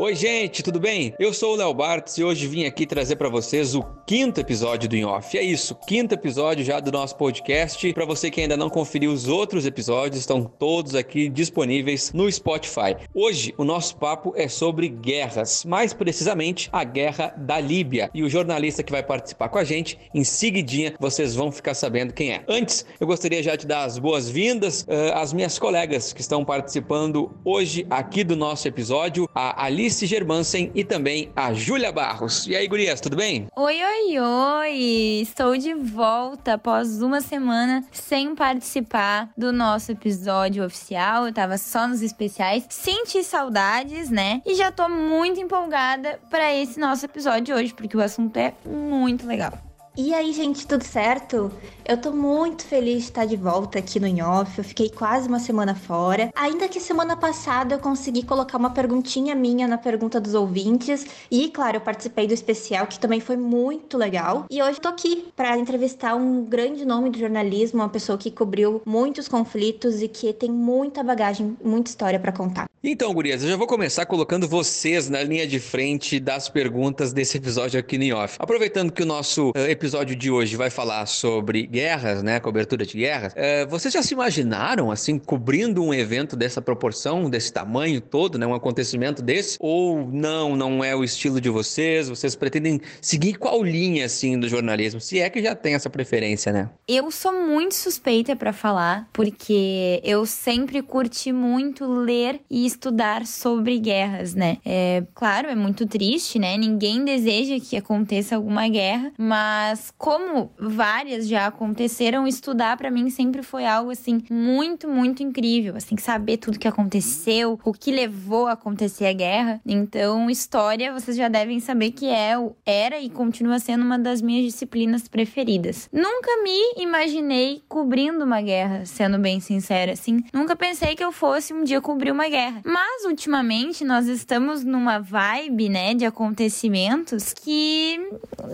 Oi, gente, tudo bem? Eu sou o Léo Bartz e hoje vim aqui trazer para vocês o quinto episódio do In Off. É isso, quinto episódio já do nosso podcast. Para você que ainda não conferiu os outros episódios, estão todos aqui disponíveis no Spotify. Hoje o nosso papo é sobre guerras, mais precisamente a guerra da Líbia. E o jornalista que vai participar com a gente, em seguidinha, vocês vão ficar sabendo quem é. Antes, eu gostaria já de dar as boas-vindas uh, às minhas colegas que estão participando hoje aqui do nosso episódio, a Alice Germansen e também a Júlia Barros. E aí, gurias, tudo bem? Oi, oi, oi! Estou de volta após uma semana sem participar do nosso episódio oficial. Eu tava só nos especiais. Senti saudades, né? E já tô muito empolgada para esse nosso episódio hoje, porque o assunto é muito legal. E aí, gente, tudo certo? Eu tô muito feliz de estar de volta aqui no Inhoff. Eu fiquei quase uma semana fora. Ainda que semana passada eu consegui colocar uma perguntinha minha na pergunta dos ouvintes. E, claro, eu participei do especial, que também foi muito legal. E hoje tô aqui para entrevistar um grande nome do jornalismo, uma pessoa que cobriu muitos conflitos e que tem muita bagagem, muita história para contar. Então, gurias, eu já vou começar colocando vocês na linha de frente das perguntas desse episódio aqui no Inhoff. Aproveitando que o nosso episódio episódio de hoje vai falar sobre guerras, né? Cobertura de guerras. É, vocês já se imaginaram, assim, cobrindo um evento dessa proporção, desse tamanho todo, né? Um acontecimento desse? Ou não, não é o estilo de vocês? Vocês pretendem seguir qual linha, assim, do jornalismo? Se é que já tem essa preferência, né? Eu sou muito suspeita para falar, porque eu sempre curti muito ler e estudar sobre guerras, né? É, claro, é muito triste, né? Ninguém deseja que aconteça alguma guerra, mas mas como várias já aconteceram, estudar para mim sempre foi algo assim muito, muito incrível, assim, saber tudo que aconteceu, o que levou a acontecer a guerra. Então, história, vocês já devem saber que é, era e continua sendo uma das minhas disciplinas preferidas. Nunca me imaginei cobrindo uma guerra, sendo bem sincera, assim. Nunca pensei que eu fosse um dia cobrir uma guerra. Mas ultimamente nós estamos numa vibe, né, de acontecimentos que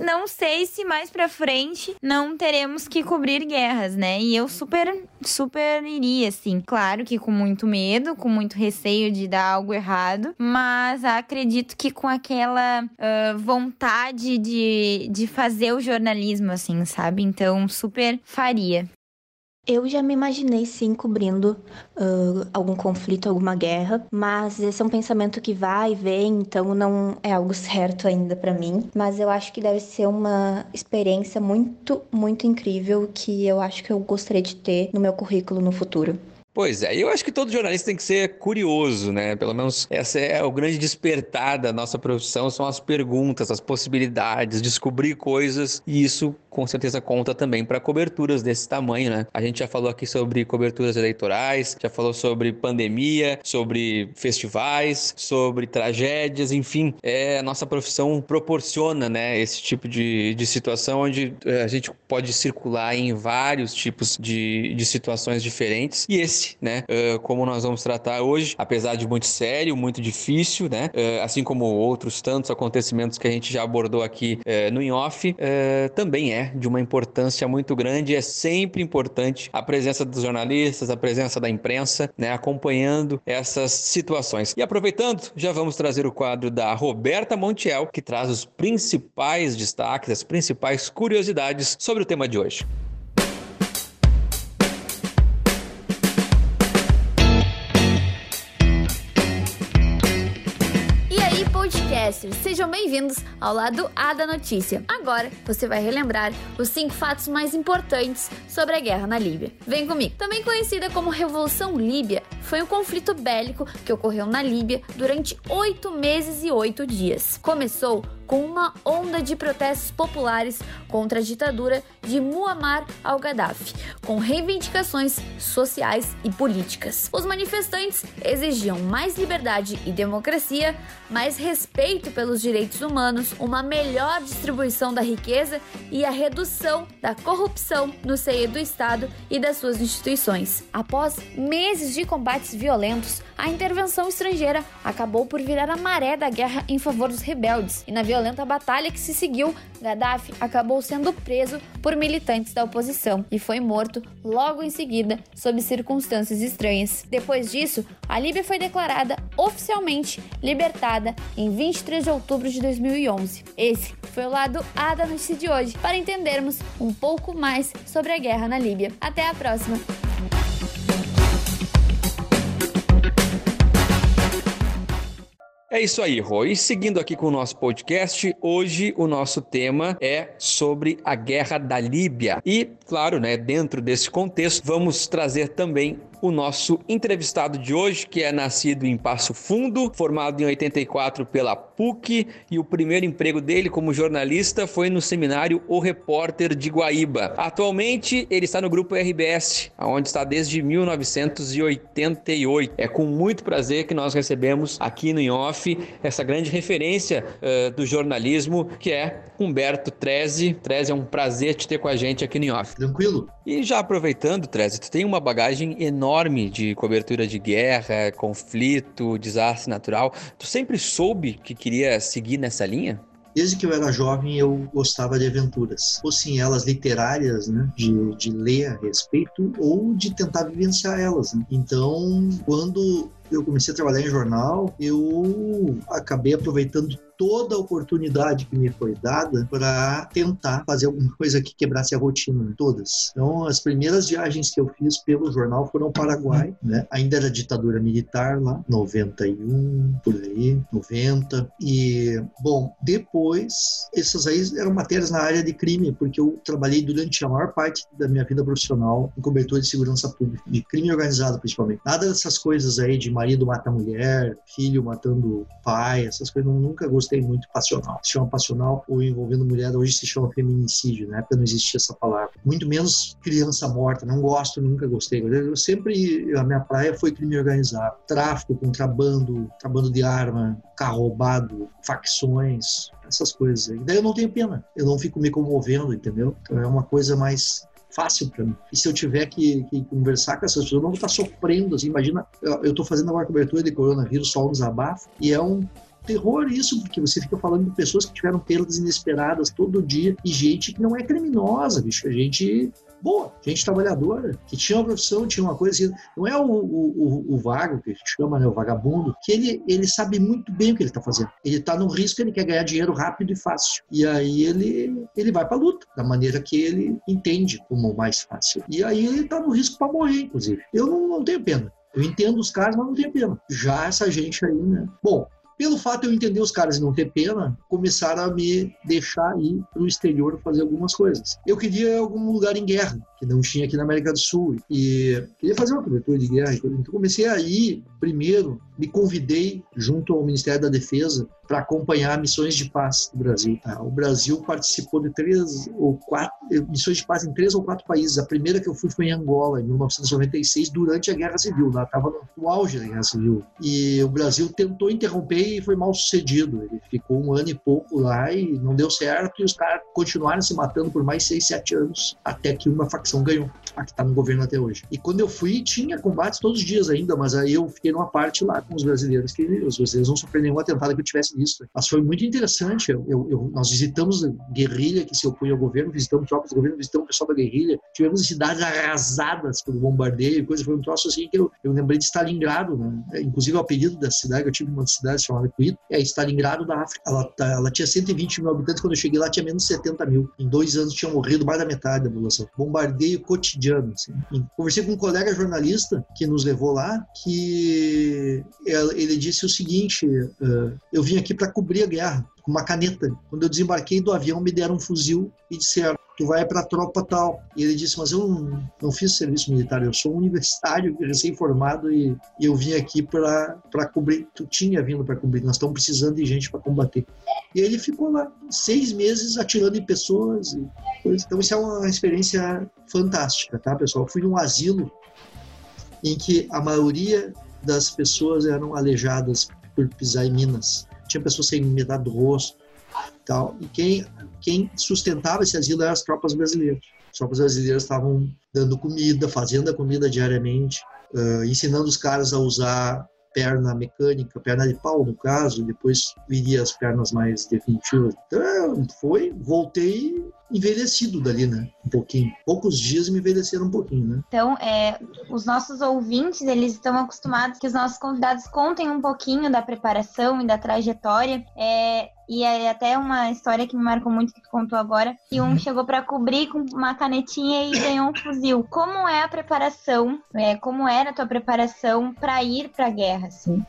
não sei se mais pra frente não teremos que cobrir guerras, né? E eu super, super iria, assim. Claro que com muito medo, com muito receio de dar algo errado, mas acredito que com aquela uh, vontade de, de fazer o jornalismo, assim, sabe? Então, super faria. Eu já me imaginei sim cobrindo uh, algum conflito, alguma guerra, mas esse é um pensamento que vai e vem, então não é algo certo ainda para mim. Mas eu acho que deve ser uma experiência muito, muito incrível que eu acho que eu gostaria de ter no meu currículo no futuro. Pois é, eu acho que todo jornalista tem que ser curioso, né? Pelo menos essa é o grande despertar da nossa profissão, são as perguntas, as possibilidades, descobrir coisas, e isso com certeza conta também para coberturas desse tamanho, né? A gente já falou aqui sobre coberturas eleitorais, já falou sobre pandemia, sobre festivais, sobre tragédias, enfim, é a nossa profissão proporciona, né, esse tipo de, de situação onde eh, a gente pode circular em vários tipos de, de situações diferentes, e esse né? Uh, como nós vamos tratar hoje, apesar de muito sério, muito difícil, né? Uh, assim como outros tantos acontecimentos que a gente já abordou aqui uh, no in-off, também é de uma importância muito grande. É sempre importante a presença dos jornalistas, a presença da imprensa, né? Acompanhando essas situações. E aproveitando, já vamos trazer o quadro da Roberta Montiel, que traz os principais destaques, as principais curiosidades sobre o tema de hoje. Podcasters, sejam bem-vindos ao lado A da notícia. Agora você vai relembrar os cinco fatos mais importantes sobre a guerra na Líbia. Vem comigo. Também conhecida como Revolução Líbia, foi um conflito bélico que ocorreu na Líbia durante oito meses e oito dias. Começou com uma onda de protestos populares contra a ditadura de Muammar al-Gaddafi, com reivindicações sociais e políticas. Os manifestantes exigiam mais liberdade e democracia, mais respeito pelos direitos humanos, uma melhor distribuição da riqueza e a redução da corrupção no seio do Estado e das suas instituições. Após meses de combates violentos, a intervenção estrangeira acabou por virar a maré da guerra em favor dos rebeldes e na violenta batalha que se seguiu Gaddafi acabou sendo preso por militantes da oposição e foi morto logo em seguida sob circunstâncias estranhas. Depois disso, a Líbia foi declarada oficialmente libertada em 23 de outubro de 2011. Esse foi o lado A da notícia de hoje, para entendermos um pouco mais sobre a guerra na Líbia. Até a próxima! É isso aí, Rô. E seguindo aqui com o nosso podcast, hoje o nosso tema é sobre a guerra da Líbia. E, claro, né, dentro desse contexto, vamos trazer também o nosso entrevistado de hoje, que é nascido em Passo Fundo, formado em 84 pela PUC, e o primeiro emprego dele como jornalista foi no seminário O Repórter de Guaíba. Atualmente, ele está no grupo RBS, onde está desde 1988. É com muito prazer que nós recebemos aqui no INOF essa grande referência uh, do jornalismo, que é Humberto Treze. Treze, é um prazer te ter com a gente aqui no INOF. Tranquilo. E já aproveitando, Treze, tu tem uma bagagem enorme de cobertura de guerra, conflito, desastre natural. Tu sempre soube que queria seguir nessa linha? Desde que eu era jovem, eu gostava de aventuras, fossem elas literárias, né, de, de ler a respeito, ou de tentar vivenciar elas. Né? Então, quando eu comecei a trabalhar em jornal, eu acabei aproveitando toda a oportunidade que me foi dada para tentar fazer alguma coisa que quebrasse a rotina, todas. Então, as primeiras viagens que eu fiz pelo jornal foram ao Paraguai, né? Ainda era ditadura militar lá, 91, por aí, 90. E, bom, depois, essas aí eram matérias na área de crime, porque eu trabalhei durante a maior parte da minha vida profissional em cobertura de segurança pública, de crime organizado principalmente. Nada dessas coisas aí de marido mata mulher, filho matando pai, essas coisas eu nunca gostei gostei muito passional. Se chama passional ou envolvendo mulher, hoje se chama feminicídio, na época não existia essa palavra. Muito menos criança morta, não gosto, nunca gostei. Eu sempre, a minha praia foi crime organizado. Tráfico, contrabando, contrabando de arma, carro roubado, facções, essas coisas aí. Daí eu não tenho pena, eu não fico me comovendo, entendeu? Então é uma coisa mais fácil para mim. E se eu tiver que, que, conversar com essas pessoas, eu não vou estar sofrendo. Assim, imagina, eu estou fazendo agora cobertura de coronavírus, só um desabafo, e é um terror isso, porque você fica falando de pessoas que tiveram perdas inesperadas todo dia e gente que não é criminosa, bicho, a gente boa, gente trabalhadora, que tinha uma profissão, tinha uma coisa assim. Não é o, o, o, vago, que a gente chama, né, o vagabundo, que ele, ele sabe muito bem o que ele está fazendo. Ele está no risco, ele quer ganhar dinheiro rápido e fácil. E aí ele, ele vai para a luta, da maneira que ele entende como mais fácil. E aí ele está no risco para morrer, inclusive. Eu não, não tenho pena. Eu entendo os caras, mas não tenho pena. Já essa gente aí, né? Bom, pelo fato de eu entender os caras e não ter pena, começaram a me deixar ir para o exterior fazer algumas coisas. Eu queria algum lugar em guerra, que não tinha aqui na América do Sul, e queria fazer uma cobertura de guerra. Então comecei a ir primeiro me convidei junto ao Ministério da Defesa para acompanhar missões de paz no Brasil. Tá? O Brasil participou de três ou quatro eh, missões de paz em três ou quatro países. A primeira que eu fui foi em Angola, em 1996, durante a Guerra Civil. Lá estava no auge da Guerra Civil. E o Brasil tentou interromper e foi mal sucedido. Ele ficou um ano e pouco lá e não deu certo. E os caras continuaram se matando por mais seis, sete anos, até que uma facção ganhou. A que está no governo até hoje. E quando eu fui, tinha combates todos os dias ainda, mas aí eu fiquei numa parte lá com os brasileiros, que os brasileiros não sofreram nenhum atentado que eu tivesse visto. Mas foi muito interessante. Eu, eu, nós visitamos guerrilha que se opunha ao governo, visitamos tropas do governo, visitamos o pessoal da guerrilha, tivemos cidades arrasadas pelo bombardeio, coisa, foi um troço assim que eu, eu lembrei de Stalingrado, né? É, inclusive o apelido da cidade, eu tive uma cidade chamada Cuito, é Stalingrado da África. Ela, tá, ela tinha 120 mil habitantes, quando eu cheguei lá tinha menos de 70 mil. Em dois anos tinha morrido mais da metade da população. Bombardeio cotidiano. Assim. Conversei com um colega jornalista que nos levou lá, que ele disse o seguinte: uh, eu vim aqui para cobrir a guerra com uma caneta. Quando eu desembarquei do avião, me deram um fuzil e disseram: tu vai para a tropa tal. E ele disse: mas eu não, não fiz serviço militar, eu sou um universitário recém-formado e, eu vim aqui para cobrir. Tu tinha vindo para cobrir, nós estamos precisando de gente para combater. E ele ficou lá seis meses atirando em pessoas. Então isso é uma experiência fantástica, tá, pessoal? Eu fui num asilo em que a maioria das pessoas eram aleijadas por pisar em minas. Tinha pessoas sem metade do rosto. Tal. E quem, quem sustentava esse asilo eram as tropas brasileiras. As tropas brasileiras estavam dando comida, fazendo a comida diariamente, uh, ensinando os caras a usar perna mecânica, perna de pau, no caso, depois viria as pernas mais definitivas. Então, foi, voltei envelhecido dali, né? Um pouquinho. Poucos dias me envelheceram um pouquinho, né? Então, é, os nossos ouvintes, eles estão acostumados que os nossos convidados contem um pouquinho da preparação e da trajetória. É, e é até uma história que me marcou muito que tu contou agora, que um uhum. chegou para cobrir com uma canetinha e ganhou um fuzil. Como é a preparação? É, como era a tua preparação para ir para a guerra, assim?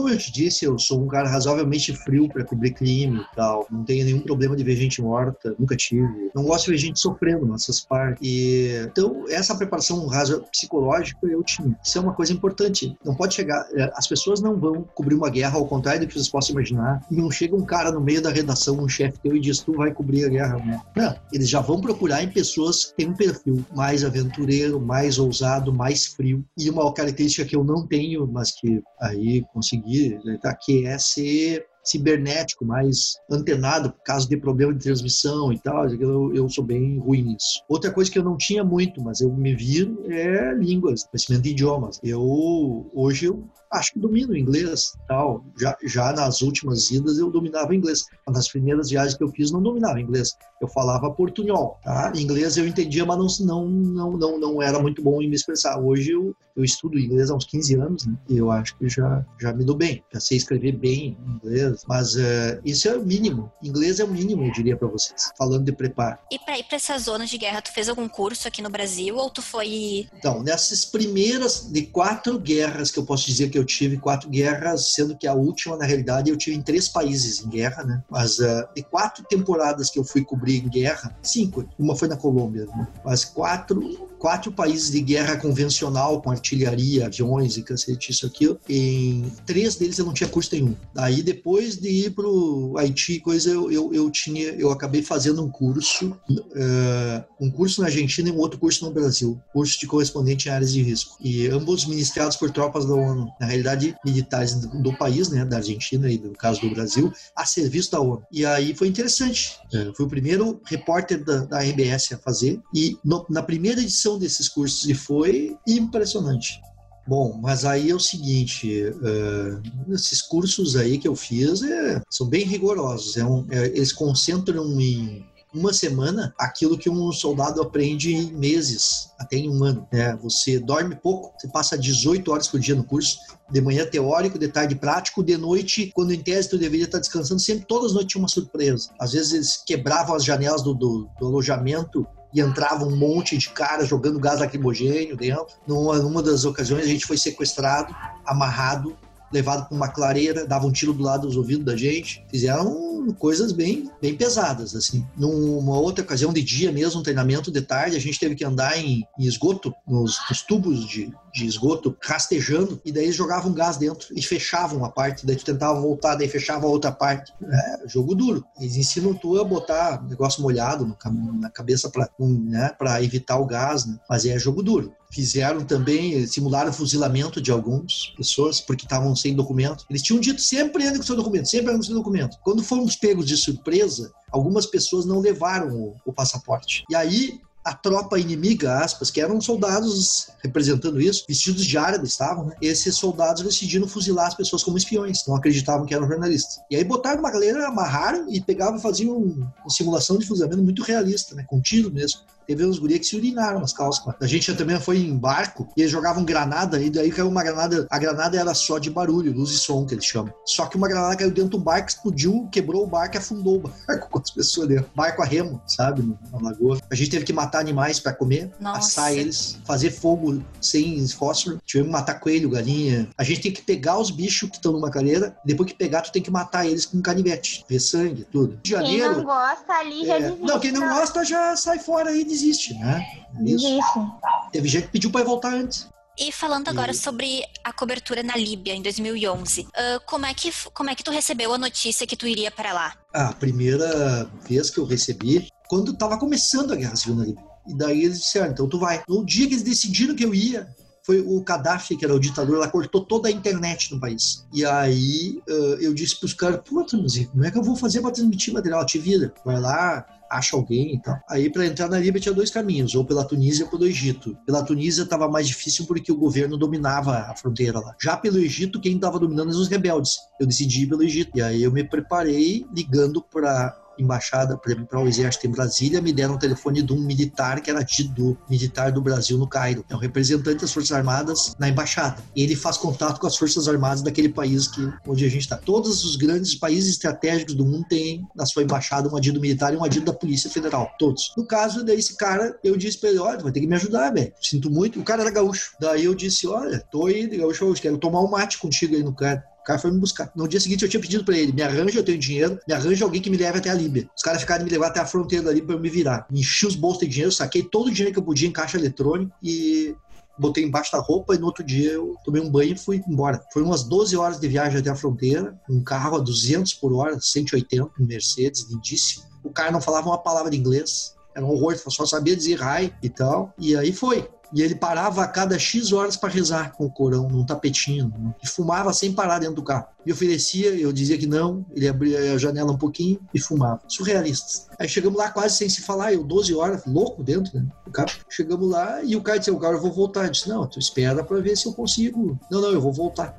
Como eu te disse, eu sou um cara razoavelmente frio para cobrir crime e tal. Não tenho nenhum problema de ver gente morta, nunca tive. Não gosto de ver gente sofrendo nessas partes. E, então, essa preparação rasa psicológica eu tinha. Isso é uma coisa importante. Não pode chegar. É, as pessoas não vão cobrir uma guerra, ao contrário do que vocês possam imaginar. Não chega um cara no meio da redação, um chefe teu, e diz: Tu vai cobrir a guerra, né? Não. Eles já vão procurar em pessoas que têm um perfil mais aventureiro, mais ousado, mais frio. E uma característica que eu não tenho, mas que aí consegui né, tá? que é ser cibernético, mais antenado, por causa de problema de transmissão e tal, eu, eu sou bem ruim nisso. Outra coisa que eu não tinha muito, mas eu me viro, é línguas, conhecimento de idiomas. Eu, hoje, eu acho que domino inglês tal. Já, já nas últimas idas eu dominava inglês. Nas primeiras viagens que eu fiz, não dominava inglês. Eu falava portunhol, tá? Inglês eu entendia, mas não, não, não, não, era muito bom em me expressar. Hoje eu, eu estudo inglês há uns 15 anos, né? E eu acho que já, já me dou bem. Já sei escrever bem inglês, mas uh, isso é o mínimo. Inglês é o mínimo, eu diria para vocês, falando de preparo. E para ir para essas zonas de guerra, tu fez algum curso aqui no Brasil ou tu foi... Então, nessas primeiras de quatro guerras que eu posso dizer que eu tive quatro guerras, sendo que a última, na realidade, eu tive em três países em guerra, né? Mas uh, de quatro temporadas que eu fui cobrir em guerra, cinco, uma foi na Colômbia, né? mas quatro quatro países de guerra convencional, com artilharia, aviões e cacete, isso, aquilo. Em três deles eu não tinha curso nenhum. Daí, depois de ir pro Haiti, coisa, eu, eu, eu tinha, eu acabei fazendo um curso, uh, um curso na Argentina e um outro curso no Brasil, curso de correspondente em áreas de risco. E ambos ministrados por tropas da ONU, na realidade, militares do, do país, né, da Argentina e no caso do Brasil, a serviço da ONU. E aí foi interessante. Uh, fui o primeiro repórter da, da RBS a fazer, e no, na primeira edição desses cursos e foi impressionante. Bom, mas aí é o seguinte, uh, esses cursos aí que eu fiz é, são bem rigorosos. É um, é, eles concentram em uma semana aquilo que um soldado aprende em meses, até em um ano. Né? Você dorme pouco, você passa 18 horas por dia no curso, de manhã teórico, de tarde prático, de noite, quando em tese tu deveria estar descansando, sempre todas as noites tinha uma surpresa. Às vezes eles quebravam as janelas do, do, do alojamento e entrava um monte de cara jogando gás lacrimogênio dentro. Numa, numa das ocasiões a gente foi sequestrado, amarrado, levado para uma clareira, dava um tiro do lado dos ouvidos da gente. Fizeram coisas bem, bem pesadas, assim. Numa outra ocasião de dia mesmo, treinamento de tarde, a gente teve que andar em, em esgoto, nos, nos tubos de, de esgoto rastejando, e daí eles jogavam gás dentro e fechavam a parte, daí tu tentava voltar, daí fechava a outra parte. É, jogo duro. Eles ensinam tu a botar negócio molhado no, na cabeça para né, evitar o gás, né? mas é jogo duro. Fizeram também, simularam fuzilamento de algumas pessoas, porque estavam sem documento. Eles tinham dito sempre andem com seu documento, sempre andem com seu documento. Quando fomos pegos de surpresa, algumas pessoas não levaram o, o passaporte. E aí a tropa inimiga, aspas, que eram soldados representando isso, vestidos de árabe estavam, né? Esses soldados decidiram fuzilar as pessoas como espiões, não acreditavam que eram jornalistas. E aí botaram uma galera, amarraram e pegavam e faziam uma simulação de fuzilamento muito realista, né? Com tiro mesmo. Teve uns gurias que se urinaram nas calças. A gente também foi em barco e eles jogavam granada e daí caiu uma granada. A granada era só de barulho, luz e som que eles chamam. Só que uma granada caiu dentro do barco, explodiu, quebrou o barco e afundou o barco com as pessoas dentro. Barco a remo, sabe? Na lagoa. A gente teve que matar animais para comer, Nossa. assar eles, fazer fogo sem fósforo. Tivemos que matar coelho, galinha. A gente tem que pegar os bichos que estão numa calheira, depois que pegar, tu tem que matar eles com canivete, ver sangue, tudo. De janeiro, quem não gosta ali já é... Não, quem não gosta já sai fora e desiste, né? Isso. Teve gente que pediu para voltar antes. E falando agora e... sobre a cobertura na Líbia em 2011, uh, como, é que, como é que tu recebeu a notícia que tu iria para lá? A primeira vez que eu recebi, quando estava começando a guerra civil na Líbia. E daí eles disseram, então tu vai. No dia que eles decidiram que eu ia, foi o Gaddafi, que era o ditador, ela cortou toda a internet no país. E aí eu disse pros caras, pô, mas como é que eu vou fazer para transmitir material? Te vira, vai lá, acha alguém e tal. Aí para entrar na Líbia tinha dois caminhos, ou pela Tunísia ou pelo Egito. Pela Tunísia estava mais difícil porque o governo dominava a fronteira lá. Já pelo Egito, quem estava dominando eram os rebeldes. Eu decidi ir pelo Egito. E aí eu me preparei ligando para embaixada, por exemplo, para o exército em Brasília, me deram um telefone de um militar que era tido militar do Brasil no Cairo. É um representante das Forças Armadas na embaixada. Ele faz contato com as Forças Armadas daquele país que, onde a gente está. Todos os grandes países estratégicos do mundo têm na sua embaixada um adido militar e um adido da Polícia Federal. Todos. No caso desse cara, eu disse para ele: olha, vai ter que me ajudar, velho. Sinto muito. O cara era gaúcho. Daí eu disse: olha, tô aí, gaúcho, quero tomar um mate contigo aí no cara. O cara foi me buscar. No dia seguinte eu tinha pedido para ele: me arranja, eu tenho dinheiro, me arranja alguém que me leve até a Líbia. Os caras ficaram me levar até a fronteira da Líbia para eu me virar. Enchi os bolsos de dinheiro, saquei todo o dinheiro que eu podia em caixa eletrônico e botei embaixo da roupa e no outro dia eu tomei um banho e fui embora. Foi umas 12 horas de viagem até a fronteira, um carro a 200 por hora, 180, um Mercedes, lindíssimo. O cara não falava uma palavra de inglês, era um horror, só sabia dizer hi e tal. E aí foi. E ele parava a cada X horas para rezar com o Corão, num tapetinho, e fumava sem parar dentro do carro. Me oferecia, eu dizia que não, ele abria a janela um pouquinho e fumava. Surrealistas. Aí chegamos lá quase sem se falar, eu 12 horas, louco dentro, né? O cara, chegamos lá e o cara disse, o cara, eu vou voltar. Eu disse, não, tu espera para ver se eu consigo. Não, não, eu vou voltar.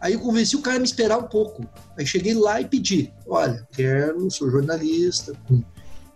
Aí eu convenci o cara a me esperar um pouco. Aí cheguei lá e pedi, olha, quero, sou jornalista,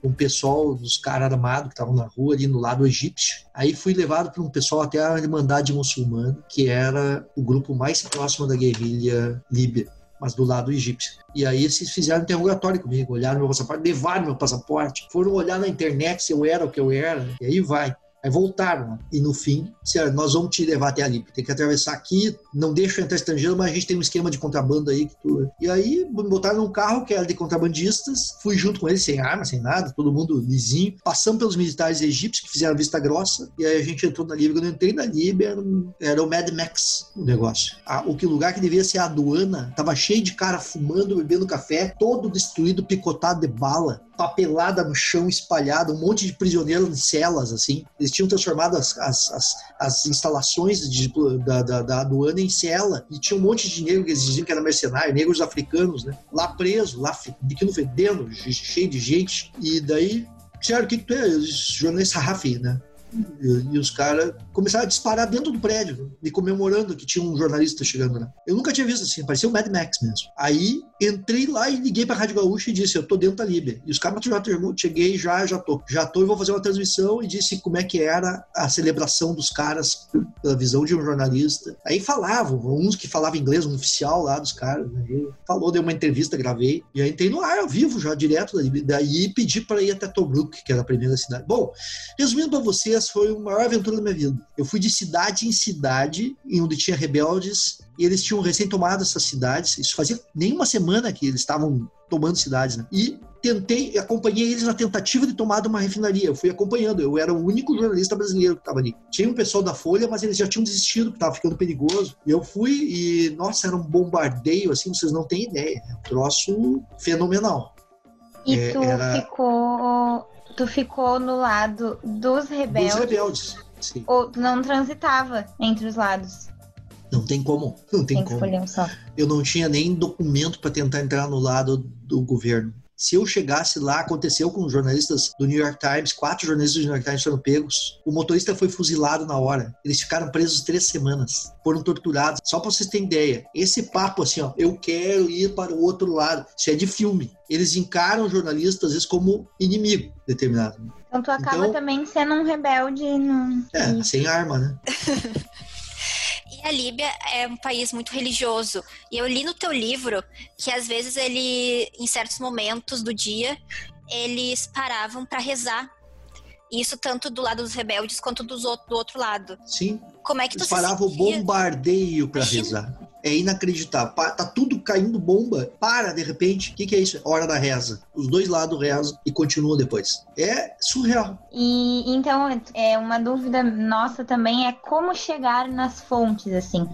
um pessoal dos caras armados que estavam na rua ali no lado egípcio. Aí fui levado por um pessoal até a Irmandade Muçulmana, que era o grupo mais próximo da guerrilha líbia mas do lado egípcio. E aí eles fizeram interrogatório comigo, olharam meu passaporte, levaram meu passaporte, foram olhar na internet se eu era o que eu era, e aí vai. Aí voltaram. E no fim, disseram, nós vamos te levar até ali. Tem que atravessar aqui, não deixa entrar estrangeiro, mas a gente tem um esquema de contrabando aí. Que tu... E aí me botaram num carro que era de contrabandistas, fui junto com eles, sem arma, sem nada, todo mundo lisinho. Passamos pelos militares egípcios que fizeram vista grossa, e aí a gente entrou na Líbia. Quando eu entrei na Líbia, era, um... era o Mad Max o negócio. Ah, o que lugar que devia ser a aduana, tava cheio de cara fumando, bebendo café, todo destruído, picotado de bala papelada no chão espalhada, um monte de prisioneiros em celas, assim. Eles tinham transformado as, as, as, as instalações de, da, da, da, aduana em cela e tinha um monte de negros que eles diziam que era mercenário, negros africanos, né? Lá preso, lá biquíni fedendo, cheio de gente. E daí, disseram, o que, que tu é? Jornalista Rafi, né? E, os caras começaram a disparar dentro do prédio, me comemorando que tinha um jornalista chegando lá. Eu nunca tinha visto assim, parecia o Mad Max mesmo. Aí entrei lá e liguei pra Rádio Gaúcha e disse: Eu tô dentro da Líbia. E os caras já cheguei, já, já tô. Já tô e vou fazer uma transmissão. E disse como é que era a celebração dos caras pela visão de um jornalista. Aí falavam, uns que falavam inglês, um oficial lá dos caras. Né? Falou, deu uma entrevista, gravei. E aí entrei no ar ao vivo já, direto da Líbia. Daí pedi para ir até Tobruk, que era a primeira cidade. Bom, resumindo pra vocês, foi a maior aventura da minha vida. Eu fui de cidade em cidade, em onde tinha rebeldes, e eles tinham recém tomado essas cidades. Isso fazia nem uma semana que eles estavam tomando cidades, né? E tentei, acompanhei eles na tentativa de tomar uma refinaria. Eu fui acompanhando, eu era o único jornalista brasileiro que estava ali. Tinha um pessoal da Folha, mas eles já tinham desistido, que estava ficando perigoso. E eu fui e, nossa, era um bombardeio, assim, vocês não têm ideia. É um troço fenomenal. E é, tu era... ficou tu ficou no lado dos rebeldes. Dos rebeldes, sim. Ou tu não transitava entre os lados? Não tem como. Não tem, tem como. um. Eu não tinha nem documento para tentar entrar no lado do governo. Se eu chegasse lá, aconteceu com jornalistas do New York Times, quatro jornalistas do New York Times foram pegos. O motorista foi fuzilado na hora. Eles ficaram presos três semanas. Foram torturados. Só para vocês terem ideia, esse papo assim, ó, eu quero ir para o outro lado. Isso é de filme. Eles encaram jornalistas, às vezes, como inimigo determinado. Então tu acaba então, também sendo um rebelde. No... É, sem arma, né? A Líbia é um país muito religioso. E eu li no teu livro que às vezes ele, em certos momentos do dia, eles paravam para rezar. Isso tanto do lado dos rebeldes quanto dos outro, do outro lado. Sim. Como é que tu Eles paravam o bombardeio para rezar. É inacreditável. Tá tudo caindo bomba. Para de repente. O que, que, é isso? Hora da reza. Os dois lados rezam e continuam depois. É surreal. E então, é uma dúvida nossa também é como chegar nas fontes, assim.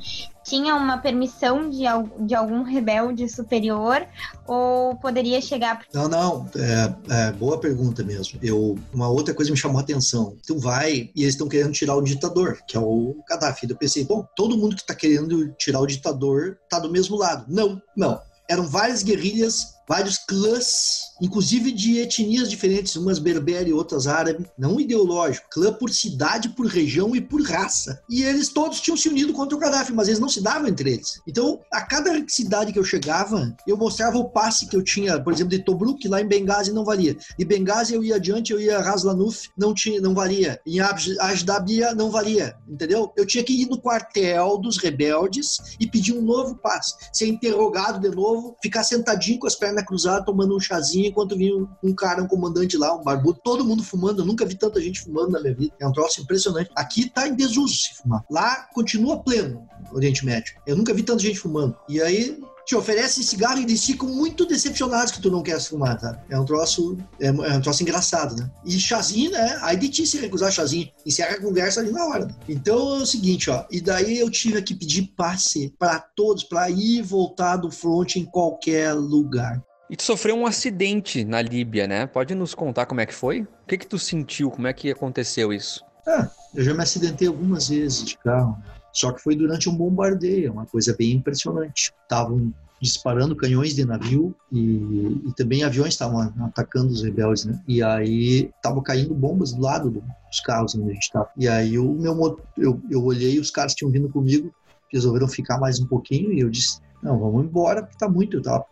Tinha uma permissão de, de algum rebelde superior ou poderia chegar. Não, não, é, é, boa pergunta mesmo. Eu, uma outra coisa me chamou a atenção. Tu vai e eles estão querendo tirar o ditador, que é o Gaddafi. Eu pensei, bom, todo mundo que está querendo tirar o ditador tá do mesmo lado. Não, não. Eram várias guerrilhas vários clãs, inclusive de etnias diferentes, umas berbere e outras árabe, não ideológico, clã por cidade, por região e por raça. E eles todos tinham se unido contra o Gaddafi, mas eles não se davam entre eles. Então, a cada cidade que eu chegava, eu mostrava o passe que eu tinha, por exemplo, de Tobruk, lá em Benghazi não valia. De Benghazi eu ia adiante, eu ia a Raslanuf, não tinha, não valia. Em Ajdabia não valia, entendeu? Eu tinha que ir no quartel dos rebeldes e pedir um novo passe, ser interrogado de novo, ficar sentadinho com as pernas perna cruzada, tomando um chazinho, enquanto vinha um, cara, um comandante lá, um barbudo, todo mundo fumando. Eu nunca vi tanta gente fumando na minha vida. É um troço impressionante. Aqui tá em desuso se fumar. Lá continua pleno, Oriente Médio. Eu nunca vi tanta gente fumando. E aí te oferecem cigarro e eles ficam muito decepcionados que tu não quer fumar, tá? É um troço, é, é um troço engraçado, né? E chazinho, né? Aí de ti se recusar chazinho, encerra a conversa ali na hora. Então é o seguinte, ó, e daí eu tive que pedir passe para todos, para ir voltar do front em qualquer lugar. E tu sofreu um acidente na Líbia, né? Pode nos contar como é que foi? O que que tu sentiu? Como é que aconteceu isso? Ah, eu já me acidentei algumas vezes de carro. Só que foi durante um bombardeio, uma coisa bem impressionante. Estavam disparando canhões de navio e, e também aviões estavam atacando os rebeldes, né? E aí estavam caindo bombas do lado dos carros onde a gente estava. E aí o meu eu, eu olhei, os caras tinham vindo comigo, resolveram ficar mais um pouquinho e eu disse, não, vamos embora porque tá muito, eu tava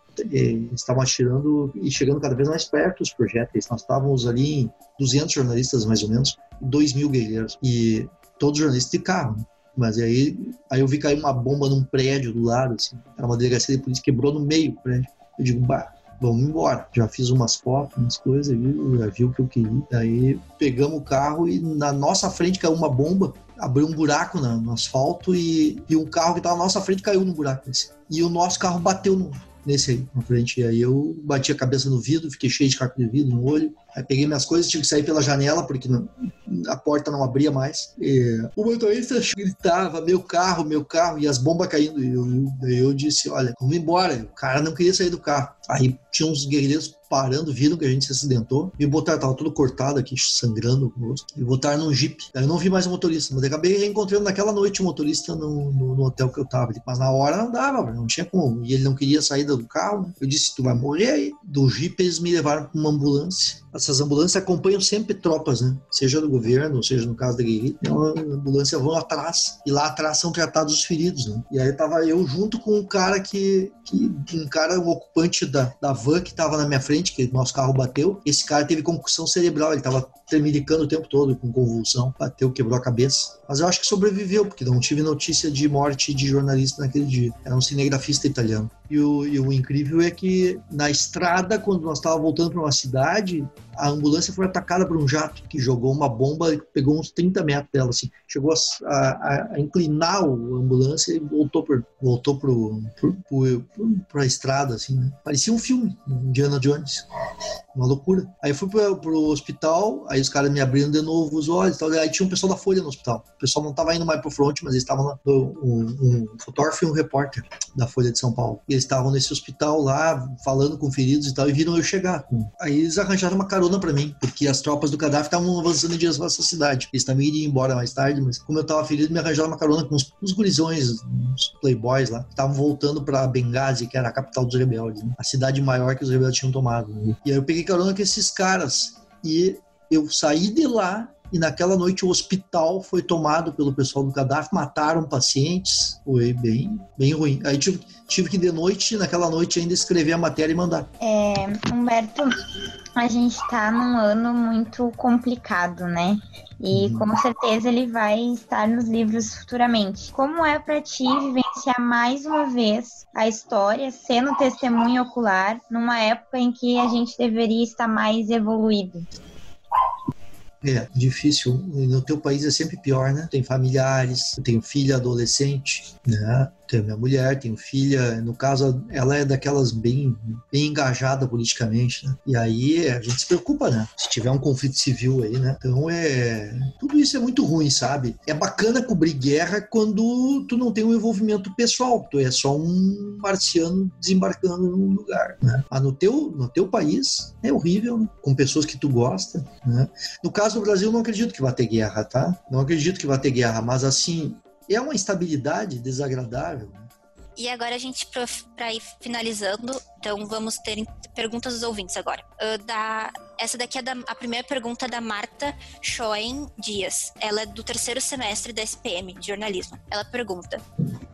estavam atirando e chegando cada vez mais perto dos projéteis. Nós estávamos ali em 200 jornalistas, mais ou menos, 2 mil guerreiros, e todos jornalistas de carro. Né? Mas aí, aí eu vi cair uma bomba num prédio do lado, assim. Era uma delegacia de polícia, quebrou no meio do prédio. Eu digo, bah, vamos embora. Já fiz umas fotos, umas coisas, viu? já vi o que eu queria. Aí pegamos o carro e na nossa frente caiu uma bomba, abriu um buraco no, no asfalto e, e um carro que estava na nossa frente caiu no buraco. Assim. E o nosso carro bateu no, nesse frente. E aí eu bati a cabeça no vidro, fiquei cheio de caco de vidro no olho. Aí peguei minhas coisas, tive que sair pela janela, porque não, a porta não abria mais. E o motorista gritava, meu carro, meu carro, e as bombas caindo. E eu, eu, disse, olha, vamos embora. O cara não queria sair do carro. Aí tinha uns guerreiros parando, viram que a gente se acidentou, me botaram, tava tudo cortado aqui, sangrando o rosto, me botaram num jeep. Aí eu não vi mais o motorista, mas acabei reencontrando naquela noite o motorista no, no, no, hotel que eu tava. Mas na hora não dava, não tinha como. E ele não queria sair do carro. Né? Eu disse, tu vai morrer aí. Do jeep eles me levaram pra uma ambulância essas ambulâncias acompanham sempre tropas, né? Seja do governo, seja no caso da guerrilha. Então, a ambulância vão atrás e lá atrás são tratados os feridos, né? E aí tava eu junto com um cara que, que um cara, um ocupante da, da van que tava na minha frente, que nosso carro bateu. Esse cara teve concussão cerebral, ele tava tremiricando o tempo todo com convulsão, bateu, quebrou a cabeça. Mas eu acho que sobreviveu, porque não tive notícia de morte de jornalista naquele dia. Era um cinegrafista italiano. E o, e o incrível é que na estrada, quando nós estávamos voltando para uma cidade, a ambulância foi atacada por um jato que jogou uma bomba pegou uns 30 metros dela, assim. Chegou a, a, a inclinar a ambulância e voltou para voltou pro, pro, pro, pro, a estrada, assim, né? Parecia um filme, Indiana Jones. Uma loucura. Aí fui pro, pro hospital, aí os caras me abriram de novo os olhos tal. Aí tinha um pessoal da Folha no hospital. O pessoal não tava indo mais pro front, mas eles estavam lá. Um, um, fotógrafo e um repórter da Folha de São Paulo. E estavam nesse hospital lá, falando com feridos e tal, e viram eu chegar. Aí eles arranjaram uma carona para mim, porque as tropas do Gaddafi estavam avançando em direção à cidade. Eles também iriam embora mais tarde, mas como eu tava ferido, me arranjaram uma carona com uns, uns gurizões, uns playboys lá, que estavam voltando para Benghazi, que era a capital dos rebeldes, né? a cidade maior que os rebeldes tinham tomado. Né? E aí eu peguei carona com esses caras. E eu saí de lá e naquela noite o hospital foi tomado pelo pessoal do Gaddafi, mataram pacientes, foi bem, bem ruim. Aí tive, tive que de noite, naquela noite ainda escrever a matéria e mandar. É, Humberto, a gente está num ano muito complicado, né? E uhum. com certeza ele vai estar nos livros futuramente. Como é para ti vivenciar mais uma vez a história, sendo testemunho ocular, numa época em que a gente deveria estar mais evoluído? É, difícil. No teu país é sempre pior, né? Tem familiares, tem filho adolescente, né? Tenho minha mulher, tenho filha. No caso, ela é daquelas bem, bem engajada politicamente, né? E aí a gente se preocupa, né? Se tiver um conflito civil aí, né? Então é. Tudo isso é muito ruim, sabe? É bacana cobrir guerra quando tu não tem um envolvimento pessoal, tu é só um marciano desembarcando num lugar, né? Mas no teu, no teu país é horrível, né? com pessoas que tu gosta, né? No caso do Brasil, não acredito que vai ter guerra, tá? Não acredito que vai ter guerra, mas assim, é uma instabilidade desagradável. Né? E agora a gente, para ir finalizando, então vamos ter perguntas dos ouvintes agora. Uh, da, essa daqui é da, a primeira pergunta da Marta Schoen Dias. Ela é do terceiro semestre da SPM, de jornalismo. Ela pergunta: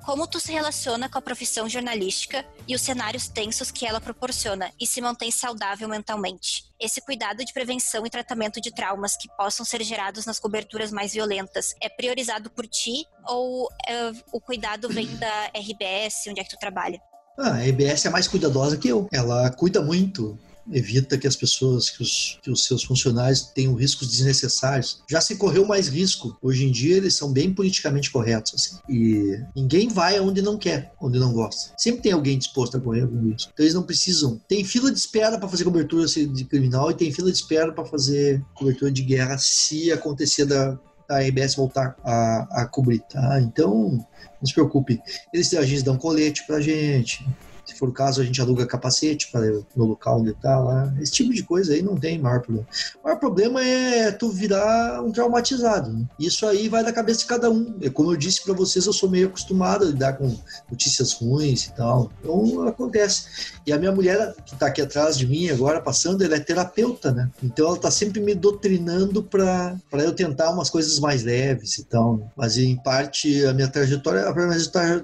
Como tu se relaciona com a profissão jornalística e os cenários tensos que ela proporciona e se mantém saudável mentalmente? Esse cuidado de prevenção e tratamento de traumas que possam ser gerados nas coberturas mais violentas é priorizado por ti ou uh, o cuidado vem da RBS, onde é que tu trabalha? Ah, a RBS é mais cuidadosa que eu. Ela cuida muito evita que as pessoas, que os, que os, seus funcionários tenham riscos desnecessários. Já se correu mais risco. Hoje em dia eles são bem politicamente corretos. Assim. E ninguém vai onde não quer, onde não gosta. Sempre tem alguém disposto a correr com isso. Então eles não precisam. Tem fila de espera para fazer cobertura de criminal e tem fila de espera para fazer cobertura de guerra se acontecer da, da RBS voltar a, a cobrir, tá? Então, não se preocupe. Eles, gente dão colete pra gente, se for o caso, a gente aluga capacete para no local onde tá lá. Esse tipo de coisa aí não tem maior problema. O maior problema é tu virar um traumatizado. Né? Isso aí vai da cabeça de cada um. É como eu disse para vocês, eu sou meio acostumado a lidar com notícias ruins e tal. Então acontece. E a minha mulher, que tá aqui atrás de mim agora, passando, ela é terapeuta, né? Então ela tá sempre me doutrinando para eu tentar umas coisas mais leves e tal. Mas em parte a minha trajetória, a minha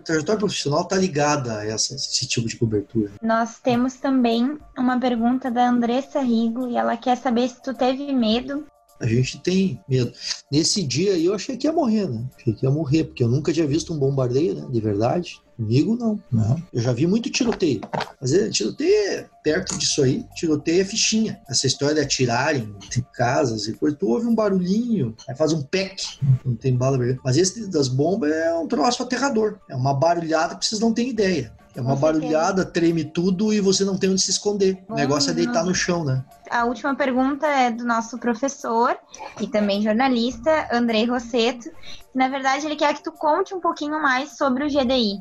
trajetória profissional tá ligada a essa, esse tipo de de cobertura. Nós temos também uma pergunta da Andressa Rigo e ela quer saber se tu teve medo a gente tem medo. Nesse dia eu achei que ia morrer, né? Achei que ia morrer, porque eu nunca tinha visto um bombardeio, né? De verdade. Comigo, não. não. Eu já vi muito tiroteio. Mas é, tiroteio é perto disso aí. Tiroteio é fichinha. Essa história de atirarem em casas e coisa. Tu ouve um barulhinho, aí faz um pec, não tem bala vermelha. Mas esse das bombas é um troço aterrador. É uma barulhada que vocês não têm ideia. É uma barulhada, treme tudo e você não tem onde se esconder. O negócio é deitar no chão, né? A última pergunta é do nosso professor e também jornalista, Andrei Rosseto. Na verdade, ele quer que tu conte um pouquinho mais sobre o GDI.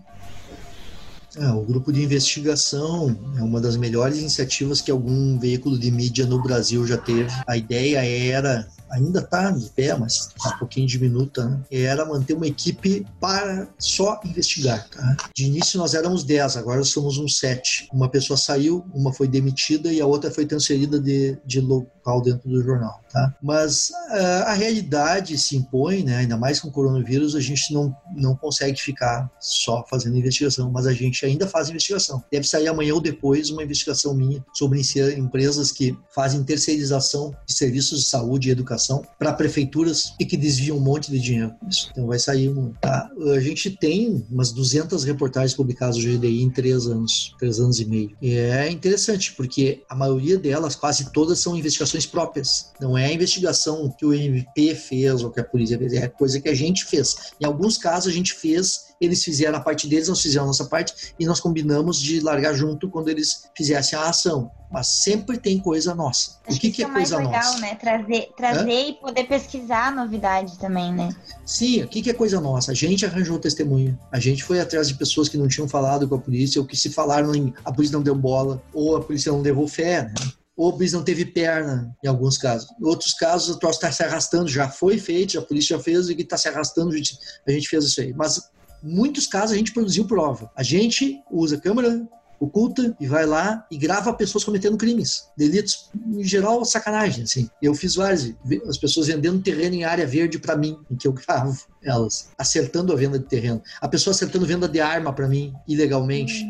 É, o grupo de investigação é uma das melhores iniciativas que algum veículo de mídia no Brasil já teve. A ideia era ainda está de pé, mas tá um pouquinho diminuta, né? era manter uma equipe para só investigar. Tá? De início nós éramos 10, agora somos uns 7. Uma pessoa saiu, uma foi demitida e a outra foi transferida de, de local dentro do jornal. Tá? Mas uh, a realidade se impõe, né? ainda mais com o coronavírus, a gente não, não consegue ficar só fazendo investigação, mas a gente ainda faz investigação. Deve sair amanhã ou depois uma investigação minha sobre empresas que fazem terceirização de serviços de saúde e educação para prefeituras e que desviam um monte de dinheiro. Então vai sair um. Tá? A gente tem umas 200 reportagens publicadas do GDI em três anos, três anos e meio. E é interessante porque a maioria delas, quase todas, são investigações próprias. Não é a investigação que o MP fez ou que a polícia fez, é coisa que a gente fez. Em alguns casos a gente fez eles fizeram a parte deles, nós fizemos a nossa parte e nós combinamos de largar junto quando eles fizessem a ação. Mas sempre tem coisa nossa. Acho o que, que, que é, é coisa legal, nossa? Né? Trazer, trazer e poder pesquisar a novidade também, né? Sim, o que, que é coisa nossa? A gente arranjou testemunha. A gente foi atrás de pessoas que não tinham falado com a polícia, ou que se falaram, a polícia não deu bola, ou a polícia não levou fé, né? ou o bis não teve perna, em alguns casos. Em outros casos, o troço está se arrastando, já foi feito, a polícia já fez, e que está se arrastando, a gente, a gente fez isso aí. Mas muitos casos a gente produziu prova. A gente usa câmera oculta e vai lá e grava pessoas cometendo crimes, delitos, em geral, sacanagem, assim. Eu fiz vários, as pessoas vendendo terreno em área verde para mim, em que eu gravo elas, acertando a venda de terreno. A pessoa acertando venda de arma para mim, ilegalmente.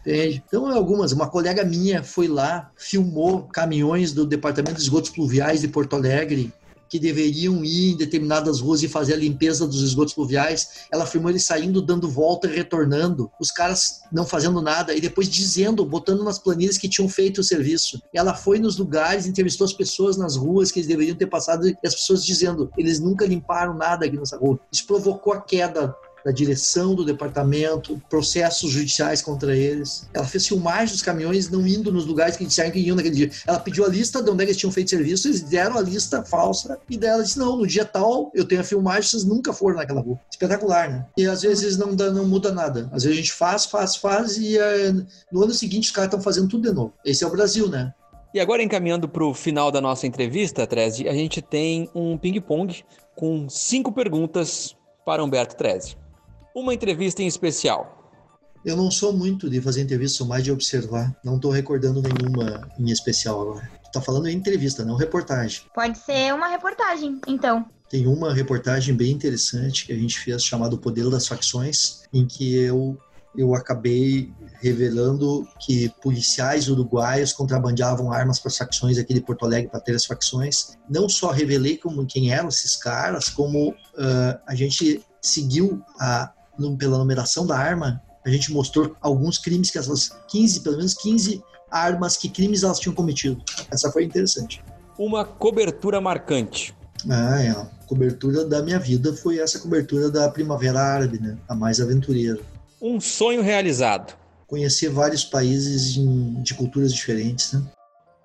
Entende? Então, algumas, uma colega minha foi lá, filmou caminhões do Departamento de Esgotos Pluviais de Porto Alegre, que deveriam ir em determinadas ruas e fazer a limpeza dos esgotos pluviais. Ela filmou eles saindo, dando volta e retornando. Os caras não fazendo nada e depois dizendo, botando nas planilhas que tinham feito o serviço. Ela foi nos lugares, entrevistou as pessoas nas ruas que eles deveriam ter passado e as pessoas dizendo, eles nunca limparam nada aqui nessa rua. Isso provocou a queda da direção do departamento, processos judiciais contra eles. Ela fez filmagem dos caminhões não indo nos lugares que disseram que iam naquele dia. Ela pediu a lista de onde é eles tinham feito serviço, eles deram a lista falsa e dela disse: não, no dia tal eu tenho a filmagem, vocês nunca foram naquela rua. Espetacular, né? E às vezes não, dá, não muda nada. Às vezes a gente faz, faz, faz e é, no ano seguinte os caras estão fazendo tudo de novo. Esse é o Brasil, né? E agora, encaminhando para o final da nossa entrevista, Treze, a gente tem um ping-pong com cinco perguntas para Humberto Treze. Uma entrevista em especial. Eu não sou muito de fazer entrevista, sou mais de observar. Não estou recordando nenhuma em especial agora. Tá falando em entrevista, não reportagem. Pode ser uma reportagem, então. Tem uma reportagem bem interessante que a gente fez chamada O Poder das Facções, em que eu eu acabei revelando que policiais uruguaios contrabandeavam armas para as facções aqui de Porto Alegre, para ter as facções. Não só revelei como quem eram esses caras, como uh, a gente seguiu a, pela numeração da arma, a gente mostrou alguns crimes que essas 15, pelo menos 15 armas, que crimes elas tinham cometido. Essa foi interessante. Uma cobertura marcante. Ah, é. A cobertura da minha vida foi essa cobertura da Primavera Árabe, né? A mais aventureira. Um sonho realizado. Conhecer vários países em, de culturas diferentes, né?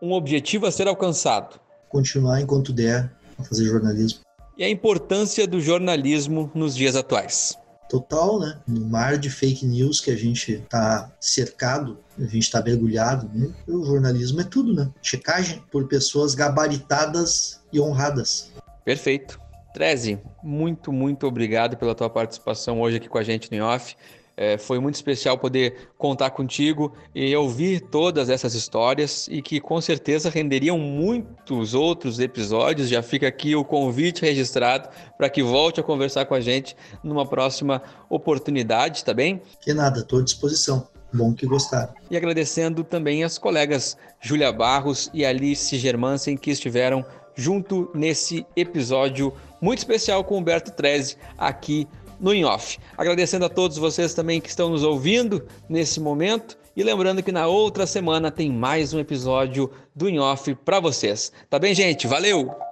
Um objetivo a ser alcançado. Continuar enquanto der a fazer jornalismo. E a importância do jornalismo nos dias atuais. Total, né? No mar de fake news que a gente está cercado, a gente está mergulhado, né? o jornalismo é tudo, né? Checagem por pessoas gabaritadas e honradas. Perfeito. Treze, muito, muito obrigado pela tua participação hoje aqui com a gente no Off. É, foi muito especial poder contar contigo e ouvir todas essas histórias e que com certeza renderiam muitos outros episódios. Já fica aqui o convite registrado para que volte a conversar com a gente numa próxima oportunidade, tá bem? Que nada, estou à disposição. Bom que gostaram. E agradecendo também as colegas Júlia Barros e Alice Germansen que estiveram junto nesse episódio muito especial com Humberto Treze aqui no In Off. Agradecendo a todos vocês também que estão nos ouvindo nesse momento e lembrando que na outra semana tem mais um episódio do In Off para vocês. Tá bem, gente? Valeu!